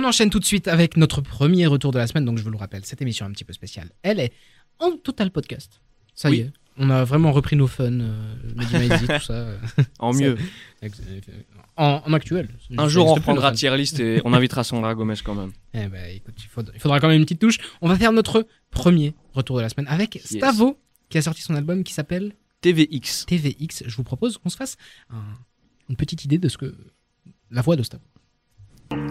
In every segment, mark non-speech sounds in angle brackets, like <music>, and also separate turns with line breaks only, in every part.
On enchaîne tout de suite avec notre premier retour de la semaine. Donc, je vous le rappelle, cette émission un petit peu spéciale, elle est en total podcast. Ça
Oui.
y est, on a vraiment repris nos fun, euh, Maizi, <laughs> tout ça.
En mieux.
Euh, En, en actuel.
Un jour, on reprendra tier list et on invitera Sandra Gomez quand même. <laughs>
Eh ben, écoute, il faudra, il faudra quand même une petite touche. On va faire notre premier retour de la semaine avec Stavo, qui a sorti son album qui s'appelle
TVX.
TVX. Je vous propose qu'on se fasse un- une petite idée de ce que la voix de Stavo.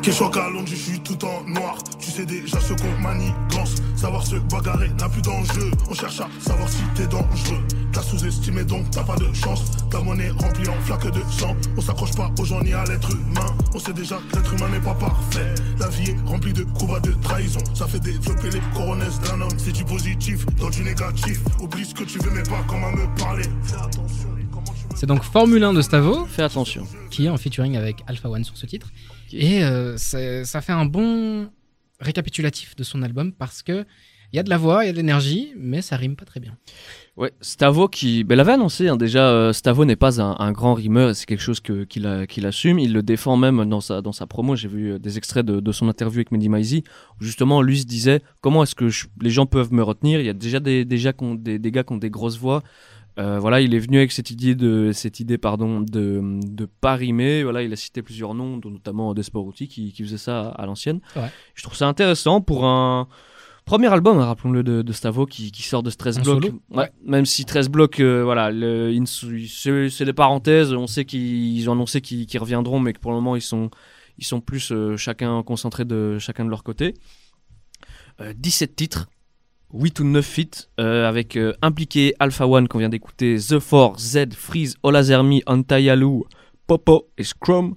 Question Kalonji, je suis tout en noir. Tu sais déjà ce qu'on manigance. Savoir se bagarrer n'a plus d'enjeu. On cherche à savoir si t'es dangereux. T'as sous-estimé donc t'as pas de chance. Ta monnaie remplie en flaque de sang. On s'accroche pas aux gens ni à l'être humain. On sait déjà que l'être humain n'est pas parfait. La vie est remplie de coups bas de trahison. Ça fait développer les coronesses d'un homme. C'est du positif dans du négatif. Oublie ce que tu veux, mais pas comment me parler. Fais attention. comment tu me
C'est donc Formule 1 de Stavo,
Fais attention.
qui est en featuring avec Alpha One sur ce titre. Et euh, ça fait un bon récapitulatif de son album parce que il y a de la voix, il y a de l'énergie, mais ça rime pas très bien.
Ouais, Stavo qui ben, l'avait annoncé hein, déjà. euh, Stavo n'est pas un, grand rimeur, c'est quelque chose qu'il qu'il assume. Il le défend même dans sa dans sa promo. J'ai vu euh, des extraits de, son interview avec Mehdi Maizi où justement lui se disait comment est-ce que les gens peuvent me retenir? Il y a déjà des des, des gars qui ont des grosses voix. Euh, voilà, il est venu avec cette idée de cette idée pardon de de pas rimer. Voilà, il a cité plusieurs noms, dont notamment Desporuti qui, qui faisait ça à, à l'ancienne. Je trouve ça intéressant pour un premier album, hein, rappelons-le de, de Stavo qui, qui sort de 13
En
blocs.
solo
Ouais,
Ouais.
Même si 13 blocs, euh, voilà, c'est des parenthèses. On sait qu'ils ont annoncé qu'ils reviendront, mais que pour le moment ils sont ils sont plus euh, chacun concentrés de chacun de leur côté. Euh, 17 titres. 8 ou 9 feats euh, avec euh, impliqué Alpha One qu'on vient d'écouter, The Four, Z, Freeze, Olazermi, Antayalu, Popo et Scrum.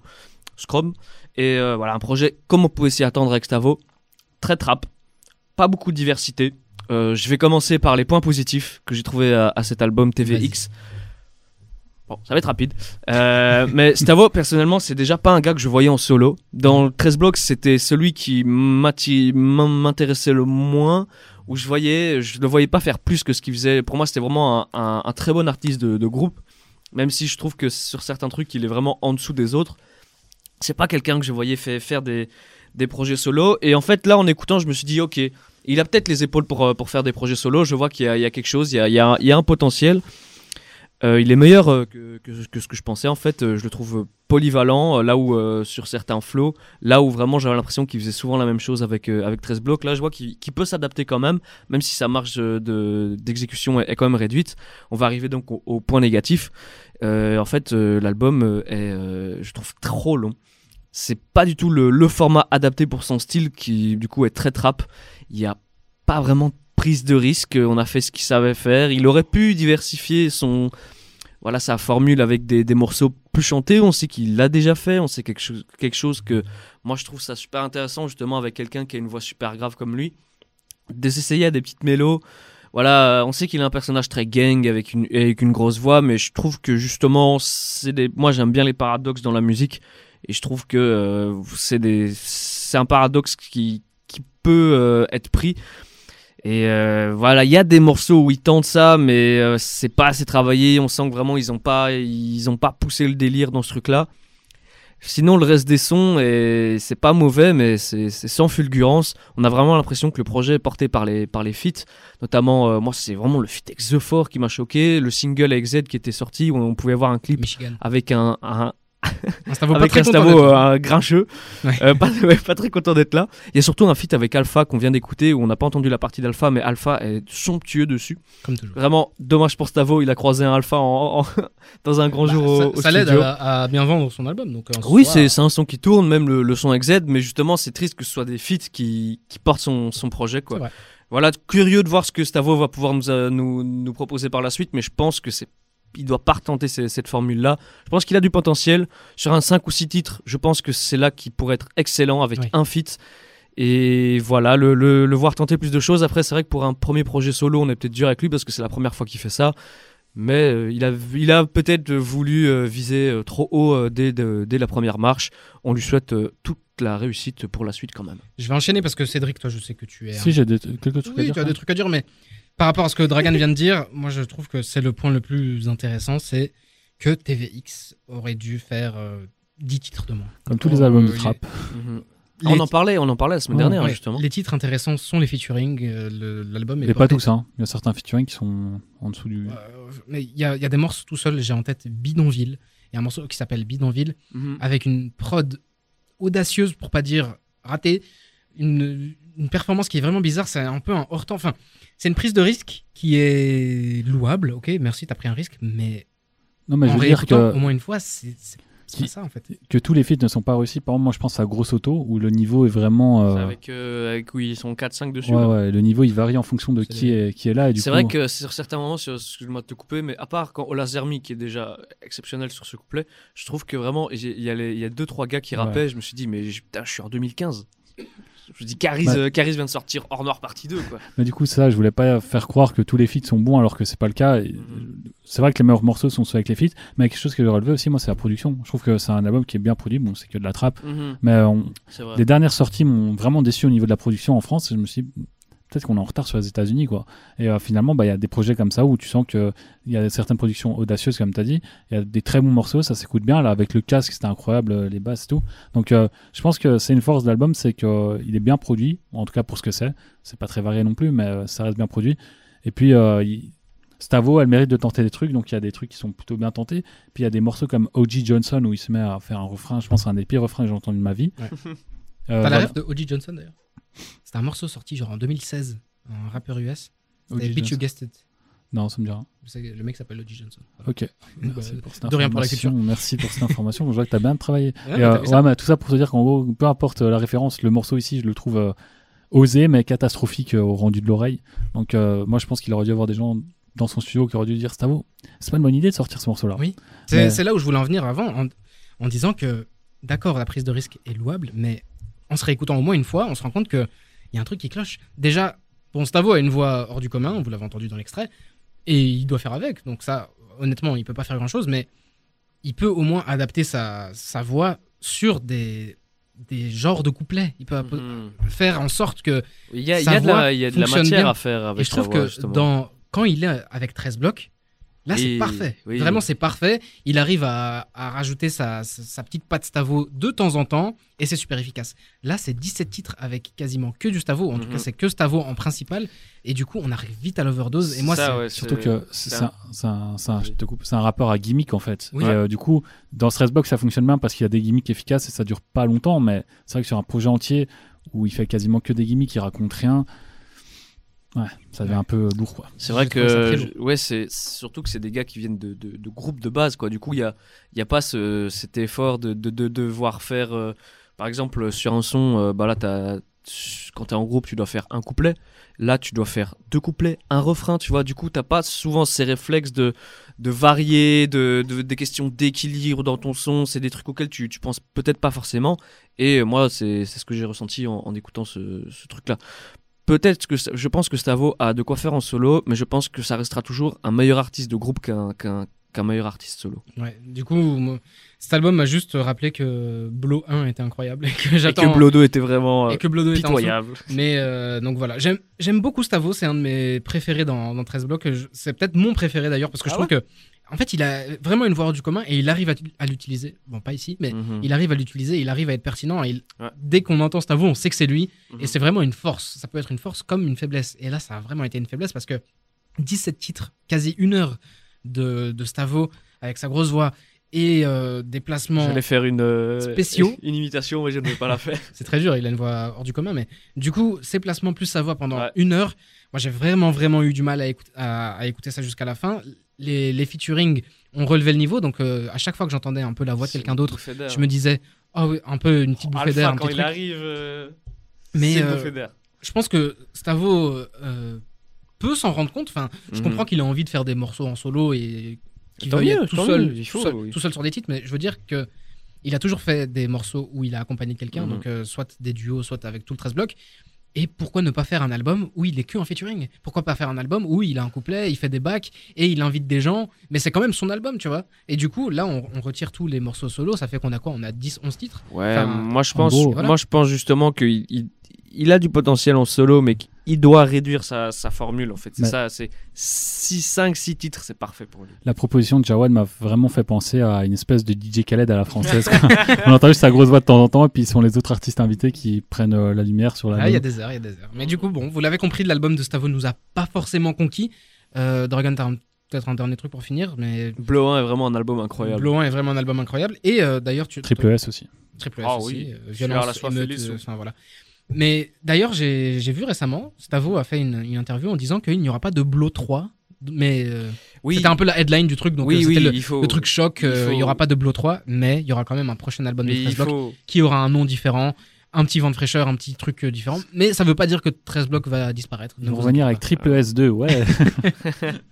Scrum. Et euh, voilà, un projet comme on pouvait s'y attendre avec Stavo. Très trap, pas beaucoup de diversité. Je vais commencer par les points positifs que j'ai trouvé à, à cet album TVX. Bon, ça va être rapide. Euh, <laughs> mais Stavo, personnellement, c'est déjà pas un gars que je voyais en solo. Dans le 13 blocs, c'était celui qui m'intéressait le moins, où je voyais, je le voyais pas faire plus que ce qu'il faisait. Pour moi, c'était vraiment un, très bon artiste de, groupe, même si je trouve que sur certains trucs, il est vraiment en dessous des autres. C'est pas quelqu'un que je voyais faire des, projets solo. Et en fait, là, en écoutant, je me suis dit, ok, il a peut-être les épaules pour, euh, faire des projets solo. Je vois qu'il y, a- quelque chose, il y a, il y a un- il y a un potentiel. Euh, il est meilleur euh, que, que, ce que je pensais. En fait, euh, je le trouve polyvalent, euh, là où euh, sur certains flows, là où vraiment j'avais l'impression qu'il faisait souvent la même chose avec, avec 13 blocs. Là, je vois qu'il peut s'adapter quand même, même si sa marge euh, de- d'exécution est, quand même réduite. On va arriver donc au, point négatif. En fait, l'album est, je trouve, trop long. C'est pas du tout le, le format adapté pour son style qui, du coup, est très trap. Il y a pas vraiment de prise de risque. On a fait ce qu'il savait faire. Il aurait pu diversifier son, voilà, sa formule avec des, des morceaux plus chantés. On sait qu'il l'a déjà fait. On sait quelque chose, quelque chose que moi je trouve ça super intéressant justement avec quelqu'un qui a une voix super grave comme lui. D'essayer à des petites mélos. Voilà, on sait qu'il a un personnage très gang avec une, avec une grosse voix, mais je trouve que justement, c'est des, moi j'aime bien les paradoxes dans la musique et je trouve que euh, c'est des, c'est un paradoxe qui, qui peut euh, être pris. Et euh, voilà, il y a des morceaux où ils tentent ça, mais euh, c'est pas assez travaillé. On sent que vraiment ils ont pas, ils ont pas poussé le délire dans ce truc-là. Sinon, le reste des sons, est- c'est pas mauvais, mais c'est sans fulgurance. On a vraiment l'impression que le projet est porté par les, par les feats. Notamment, euh, moi, c'est vraiment le feat avec The Four qui m'a choqué. Le single avec Z qui était sorti, où on pouvait voir un clip
Michigan.
avec Un
Stavo
avec un Stavo euh, grincheux.
Ouais.
Euh, pas, <laughs> ouais, pas très content d'être là. Il y a surtout un feat avec Alpha qu'on vient d'écouter où on n'a pas entendu la partie d'Alpha, mais Alpha est somptueux dessus.
Comme toujours.
Vraiment, dommage pour Stavo, il a croisé un Alpha en, en- <laughs> dans un grand
Bah,
jour au,
ça
au
ça l'aide à, à bien vendre son album. Donc, en
Oui, c'est un son qui tourne, même le, le son Z, mais justement, c'est triste que ce soit des feats qui, qui portent son, son projet. Quoi. Voilà, curieux de voir ce que Stavo va pouvoir nous, euh, nous, nous proposer par la suite, mais je pense que c'est il doit pas retenter ces- cette formule-là. Je pense qu'il a du potentiel. Sur un 5 ou 6 titres, je pense que c'est là qu'il pourrait être excellent avec
Oui.
un feat. Et voilà, le, le- le voir tenter plus de choses. Après, c'est vrai que pour un premier projet solo, on est peut-être dur avec lui parce que c'est la première fois qu'il fait ça. Mais euh, il a, il a peut-être voulu euh, viser euh, trop haut euh, dès, de- dès la première marche. On lui souhaite euh, toute la réussite pour la suite quand même.
Je vais enchaîner parce que Cédric, toi, je sais que tu es.
Si, j'ai des- quelques trucs à
Oui,
dire.
tu as
quand
des trucs à dire, mais par rapport à ce que Dragan vient de dire, moi je trouve que c'est le point le plus intéressant, c'est que TVX aurait dû faire euh, 10 titres de moins.
Comme tous les albums de trap.
Mhm. on en parlait, on en parlait la semaine
Ouais,
dernière
Ouais,
justement.
Les titres intéressants sont les featuring. euh, le- L'album est
Mais pas tous, hein. Il y a certains featuring qui sont en dessous du.
Euh, mais il y, a il y a des morceaux tout seuls. J'ai en tête Bidonville. Il y a un morceau qui s'appelle Bidonville
Mhm.
avec une prod audacieuse pour pas dire ratée. Une, une performance qui est vraiment bizarre. C'est un peu un hors temps. Enfin, c'est une prise de risque qui est louable. Ok, merci, t'as pris un risque. Mais,
Non, mais je veux dire que,
au moins une fois, c'est
Qui-
pas ça en fait.
que tous les feats ne sont pas réussis. Par exemple, moi, je pense à Grosso Auto où le niveau est vraiment. euh,
Avec, euh, avec oui, ils sont 4-5 dessus.
Ouais, ouais, le niveau il varie en fonction de qui est, qui est là.
C'est
coup-
vrai que sur certains moments, sur- excuse-moi de te couper, mais à part quand Ola Zermi, qui est déjà exceptionnel sur ce couplet, je trouve que vraiment, il y, a les- il y a deux, trois gars qui
Ouais.
rappaient, je me suis dit, mais je- putain, je suis en 2015. Je dis, Caris, euh, Caris vient de sortir Hors Noir partie 2, quoi.
Mais du coup, ça, je voulais pas faire croire que tous les feats sont bons alors que c'est pas le cas.
Mhm.
euh, C'est vrai que les meilleurs morceaux sont ceux avec les feats, mais quelque chose que j'ai relevé aussi, moi, c'est la production. Je trouve que c'est un album qui est bien produit. Bon, c'est que de la trappe,
Mhm,
mais on- les dernières sorties m'ont vraiment déçu au niveau de la production en France. Et je me suis dit, peut-être qu'on est en retard sur les États-Unis, quoi. Et euh, finalement, bah, il y a des projets comme ça où tu sens que il y a certaines productions audacieuses, comme tu as dit. Il y a des très bons morceaux, ça s'écoute bien. Là, avec le casque, c'était incroyable, euh, les basses et tout. Donc, euh, je pense que c'est une force de l'album, c'est qu'il est bien produit, en tout cas pour ce que c'est. C'est pas très varié non plus, mais euh, ça reste bien produit. Et puis, euh, il- Stavo, elle mérite de tenter des trucs, donc il y a des trucs qui sont plutôt bien tentés. Puis il y a des morceaux comme O.G. Johnson où il se met à faire un refrain, je pense, c'est un des pires refrains que j'ai entendu de ma vie.
Ouais.
Euh,
T'as la
voilà.
rêve de O.G. Johnson d'ailleurs? C'était un morceau sorti genre en 2016, un rappeur US. C'était. Bitch You. Guessed It.
Non, ça me dit rien.
C'est- Le mec s'appelle O.G. Johnson. Voilà.
Ok.
Bah,
Merci pour cette
de rien pour la
information. Merci pour cette information. Je vois que tu as bien travaillé.
Ouais,
Et,
mais
euh, ouais, mais tout ça pour te dire qu'en gros, peu importe euh, la référence, le morceau ici, je le trouve euh, osé, mais catastrophique euh, au rendu de l'oreille. Donc, moi, je pense qu'il aurait dû y avoir des gens dans son studio qui auraient dû dire Stavo, c'est pas une bonne idée de sortir ce morceau-là.
Oui. C'est
Mais-
c'est là où je voulais en venir avant, en, en disant que, d'accord, la prise de risque est louable, mais en se réécoutant au moins une fois, on se rend compte qu'il y a un truc qui cloche. Déjà, bon, Stavo a une voix hors du commun, vous l'avez entendu dans l'extrait, et il doit faire avec. Donc ça, honnêtement, il peut pas faire grand-chose, mais il peut au moins adapter sa, sa voix sur des, des genres de couplets. Il peut
Mhm.
faire en sorte que
Il y a, y
Sa
a de la,
voix
y a de la matière
bien.
à faire avec
Et je trouve
sa voix,
que dans, quand il est avec 13 blocs, là c'est parfait.
oui.
Vraiment c'est parfait. Il arrive à, à rajouter sa, sa, sa petite patte Stavo de temps en temps et c'est super efficace. Là c'est 17 titres avec quasiment que du Stavo. En tout
Mhm.
cas c'est que Stavo en principal. Et du coup on arrive vite à l'overdose. Et moi
Ça,
c'est...
ouais,
Surtout que
c'est
un, rapport à gimmick en fait.
Oui.
Et euh, du coup, dans Stressbox, ça fonctionne bien parce qu'il y a des gimmicks efficaces et ça dure pas longtemps. Mais c'est vrai que sur un projet entier où il fait quasiment que des gimmicks, il raconte rien, ouais, ça devient
Ouais.
un peu lourd quoi.
C'est vrai que je- ouais, c'est surtout que c'est des gars qui viennent de, de, de groupes de base quoi. Du coup, il y a il y a pas ce, cet effort de, de, de devoir faire euh, par exemple sur un son euh, bah là t'as quand t'es en groupe, tu dois faire un couplet. Là, tu dois faire deux couplets, un refrain, tu vois. Du coup, t'as pas souvent ces réflexes de, de varier, de, de- des questions d'équilibre dans ton son. C'est des trucs auxquels tu, tu penses peut-être pas forcément. Et moi, c'est c'est ce que j'ai ressenti en, en écoutant ce, ce truc-là. Peut-être que je pense que Stavo a de quoi faire en solo, mais je pense que ça restera toujours un meilleur artiste de groupe qu'un qu'un meilleur artiste solo.
Ouais, du coup moi, cet album m'a juste rappelé que Blow 1 était incroyable et que
Et
j'attends...
que Blodo était vraiment
et que était en dessous.
pitoyable.
Mais euh, donc voilà, j'aime beaucoup Stavo, c'est un de mes préférés dans, dans 13 blocs. Je- C'est peut-être mon préféré d'ailleurs parce que je
Ah
trouve que en fait il a vraiment une voix hors du commun et il arrive à, à l'utiliser. Bon, pas ici, mais
Mhm.
il arrive à l'utiliser, il arrive à être pertinent. Et il-
Ouais.
Dès qu'on entend Stavo, on sait que c'est lui
Mhm.
et c'est vraiment une force. Ça peut être une force comme une faiblesse. Et là, ça a vraiment été une faiblesse parce que 17 titres, quasi une heure de, de Stavo avec sa grosse voix et euh, des placements.
J'allais faire une euh,
Spéciaux. <laughs>
une imitation, mais je ne vais pas la faire. <laughs>
C'est très dur, il a une voix hors du commun, mais du coup, ses placements plus sa voix pendant
Ouais.
une heure, moi j'ai vraiment, vraiment eu du mal à écouter, à, à écouter ça jusqu'à la fin. Les, les featuring ont relevé le niveau, donc euh, à chaque fois que j'entendais un peu la voix de quelqu'un d'autre, je me disais, oh oui, un peu une petite bouffée d'air,
quand
petit
il
truc.
arrive, euh,
Mais
c'est une
euh,
bouffée d'air.
je pense que Stavo euh, peut s'en rendre compte. Enfin, je
Mhm.
comprends qu'il a envie de faire des morceaux en solo et qu'il
mieux,
être tout seul,
mieux,
tout,
faut,
seul,
oui.
tout seul sur des titres, mais je veux dire que il a toujours fait des morceaux où il a accompagné quelqu'un,
Mhm.
donc euh, soit des duos, soit avec tout le 13 blocs. Et pourquoi ne pas faire un album où il est que en featuring? Pourquoi pas faire un album où il a un couplet, il fait des bacs et il invite des gens, mais c'est quand même son album, tu vois. Et du coup, là, on, on retire tous les morceaux solo, ça fait qu'on a quoi? On a 10, 11 titres?
Ouais,
enfin,
moi je
en
pense,
gros,
voilà.
moi je pense justement qu'il il, il a du potentiel en solo, mais il doit réduire sa, sa formule en fait. C'est ça, c'est 6, 5, 6 titres, c'est parfait pour lui.
La proposition de Jawad m'a vraiment fait penser à une espèce de DJ Khaled à la française. <laughs> On entend juste sa grosse voix de temps en temps, et puis ce sont les autres artistes invités qui prennent euh, la lumière sur la.
Ah, il y a des heures, il y a des heures. Mais du coup, bon, vous l'avez compris, l'album de Stavo nous a pas forcément conquis. Euh, Dragon, peut-être un dernier truc pour finir, mais
Blow 1 est vraiment un album incroyable.
Blow 1 est vraiment un album incroyable. Et euh, d'ailleurs, tu.
Triple S aussi.
Triple S
Ah
aussi.
oui.
euh, violence,
la soif
émeute, euh, enfin, voilà. Mais d'ailleurs, j'ai vu récemment, Stavo a fait une, une interview en disant qu'il n'y aura pas de Blow 3. Mais euh,
Oui,
c'était un peu la headline du truc, donc
oui,
euh,
oui,
le,
il faut.
le truc choc.
il
euh,
faut-
n'y aura pas de Blow 3, mais il y aura quand même un prochain album
mais
de 13
il
blocs
faut.
qui aura un nom différent, un petit vent de fraîcheur, un petit truc euh, différent. Mais ça veut pas dire que 13 blocs va disparaître.
Ils
Ne
vont revenir avec Triple S2, ouais. <laughs> <laughs>